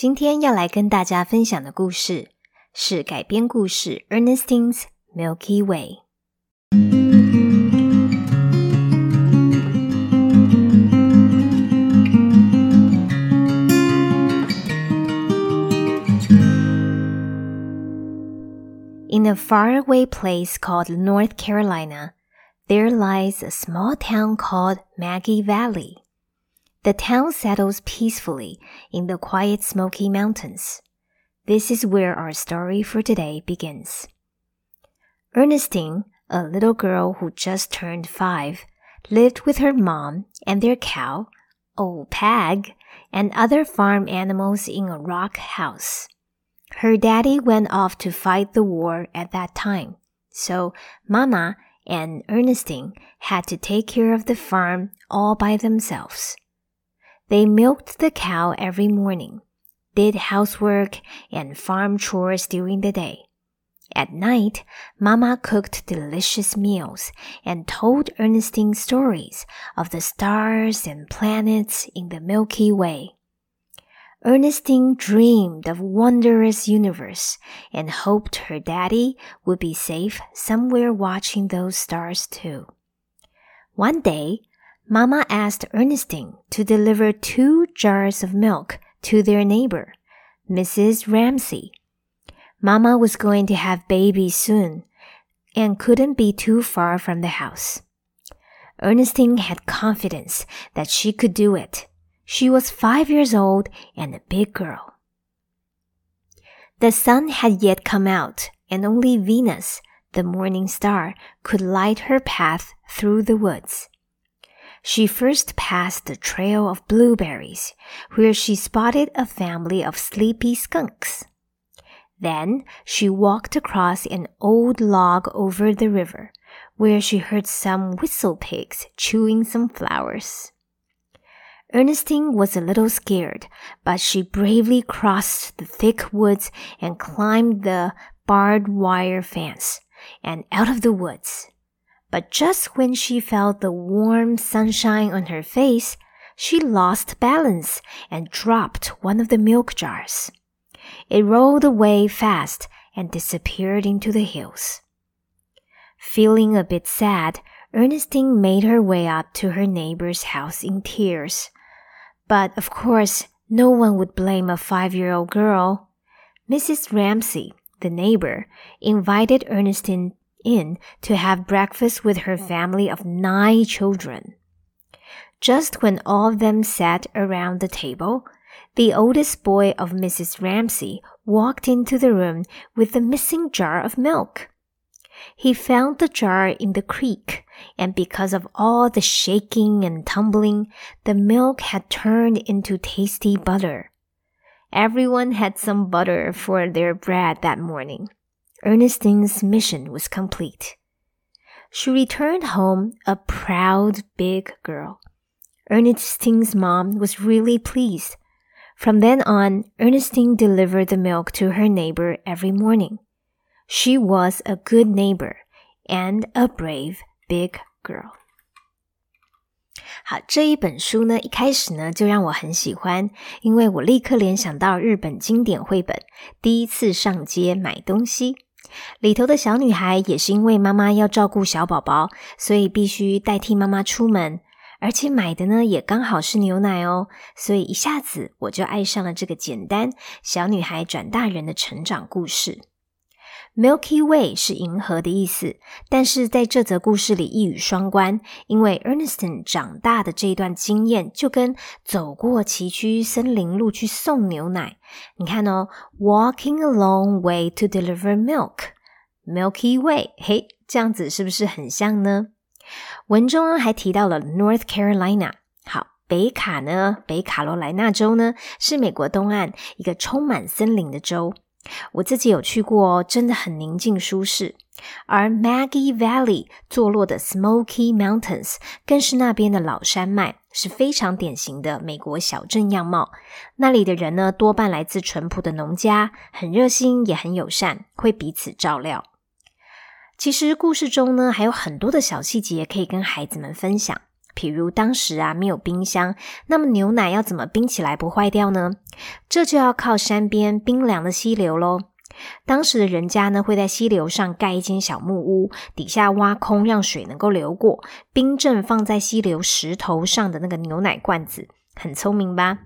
今天要来跟大家分享的故事是改编故事《Ernestine's Milky Way》。In a faraway place called North Carolina, there lies a small town called Maggie Valley. The town settles peacefully in the quiet Smoky Mountains. This is where our story for today begins. Ernestine, a little girl who just turned five, lived with her mom and their cow, old Peg, and other farm animals in a rock house. Her daddy went off to fight the war at that time, so Mama and Ernestine had to take care of the farm all by themselves. They milked the cow every morning, did housework and farm chores during the day. At night, Mama cooked delicious meals and told Ernestine stories of the stars and planets in the Milky Way. Ernestine dreamed of wondrous universe and hoped her daddy would be safe somewhere watching those stars too. One day, Mama asked Ernestine to deliver two jars of milk to their neighbor, Mrs. Ramsey. Mama was going to have babies soon and couldn't be too far from the house. Ernestine had confidence that she could do it she was five years old and a big girl. The sun had yet come out, and only Venus, the morning star, could light her path through the woods. She first passed the trail of blueberries, where she spotted a family of sleepy skunks. Then she walked across an old log over the river, where she heard some whistle pigs chewing some flowers. Ernestine was a little scared, but she bravely crossed the thick woods and climbed the barbed wire fence and out of the woods. But just when she felt the warm sunshine on her face, she lost balance and dropped one of the milk jars. It rolled away fast and disappeared into the hills. Feeling a bit sad, Ernestine made her way up to her neighbor's house in tears. But of course, no one would blame a five year old girl. Mrs. Ramsey, the neighbor, invited Ernestine in to have breakfast with her mm. family of nine children. Just when all of them sat around the table, the oldest boy of Mrs. Ramsey walked into the room with the missing jar of milk. He found the jar in the creek, and because of all the shaking and tumbling, the milk had turned into tasty butter. Everyone had some butter for their bread that morning. Ernestine's mission was complete. She returned home a proud big girl. Ernestine's mom was really pleased. From then on, Ernestine delivered the milk to her neighbor every morning. She was a good neighbor and a brave big girl. 好，这一本书呢，一开始呢就让我很喜欢，因为我立刻联想到日本经典绘本《第一次上街买东西》 里头的小女孩，也是因为妈妈要照顾小宝宝，所以必须代替妈妈出门，而且买的呢也刚好是牛奶哦，所以一下子我就爱上了这个简单小女孩转大人的成长故事。Milky Way 是银河的意思，但是在这则故事里一语双关，因为 Ernestine 长大的这一段经验就跟走过崎岖森林路去送牛奶。你看哦，Walking a long way to deliver milk，Milky Way，嘿，这样子是不是很像呢？文中呢还提到了 North Carolina，好，北卡呢，北卡罗来纳州呢，是美国东岸一个充满森林的州。我自己有去过，真的很宁静舒适。而 Maggie Valley 坐落的 Smoky Mountains 更是那边的老山脉，是非常典型的美国小镇样貌。那里的人呢，多半来自淳朴的农家，很热心，也很友善，会彼此照料。其实故事中呢，还有很多的小细节可以跟孩子们分享。譬如当时啊没有冰箱，那么牛奶要怎么冰起来不坏掉呢？这就要靠山边冰凉的溪流喽。当时的人家呢会在溪流上盖一间小木屋，底下挖空让水能够流过，冰镇放在溪流石头上的那个牛奶罐子，很聪明吧？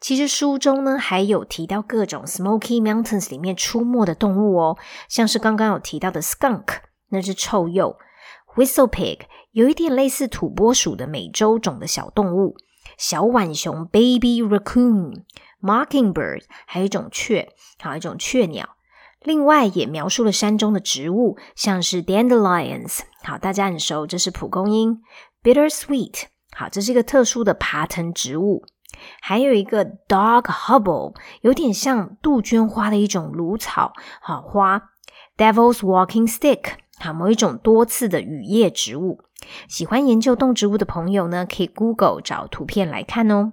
其实书中呢还有提到各种 Smoky Mountains 里面出没的动物哦，像是刚刚有提到的 skunk，那是臭鼬；whistle pig 有一点类似土拨鼠的美洲种的小动物；小浣熊 baby raccoon；mockingbird 还有一种雀，还有一种雀鸟。另外也描述了山中的植物，像是 dandelions，好，大家很熟，这是蒲公英；bittersweet，好，这是一个特殊的爬藤植物。还有一个 dog hubble，有点像杜鹃花的一种芦草好花；devil's walking stick，啊某一种多刺的雨叶植物。喜欢研究动植物的朋友呢，可以 Google 找图片来看哦。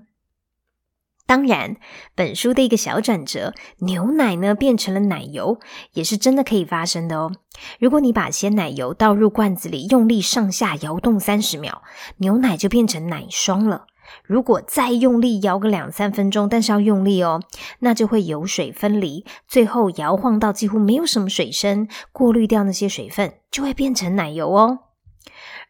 当然，本书的一个小转折，牛奶呢变成了奶油，也是真的可以发生的哦。如果你把鲜奶油倒入罐子里，用力上下摇动三十秒，牛奶就变成奶霜了。如果再用力摇个两三分钟，但是要用力哦，那就会油水分离，最后摇晃到几乎没有什么水声，过滤掉那些水分，就会变成奶油哦。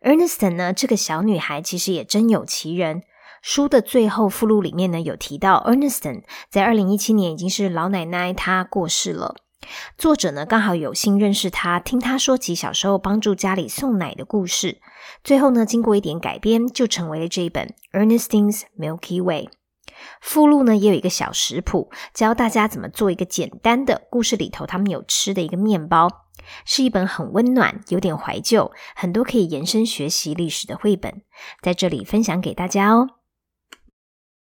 Ernestine 呢，这个小女孩其实也真有其人。书的最后附录里面呢，有提到 Ernestine 在二零一七年已经是老奶奶，她过世了。作者呢，刚好有幸认识他，听他说起小时候帮助家里送奶的故事。最后呢，经过一点改编，就成为了这一本《Ernestine's Milky Way》。附录呢，也有一个小食谱，教大家怎么做一个简单的故事里头他们有吃的一个面包。是一本很温暖、有点怀旧、很多可以延伸学习历史的绘本，在这里分享给大家哦。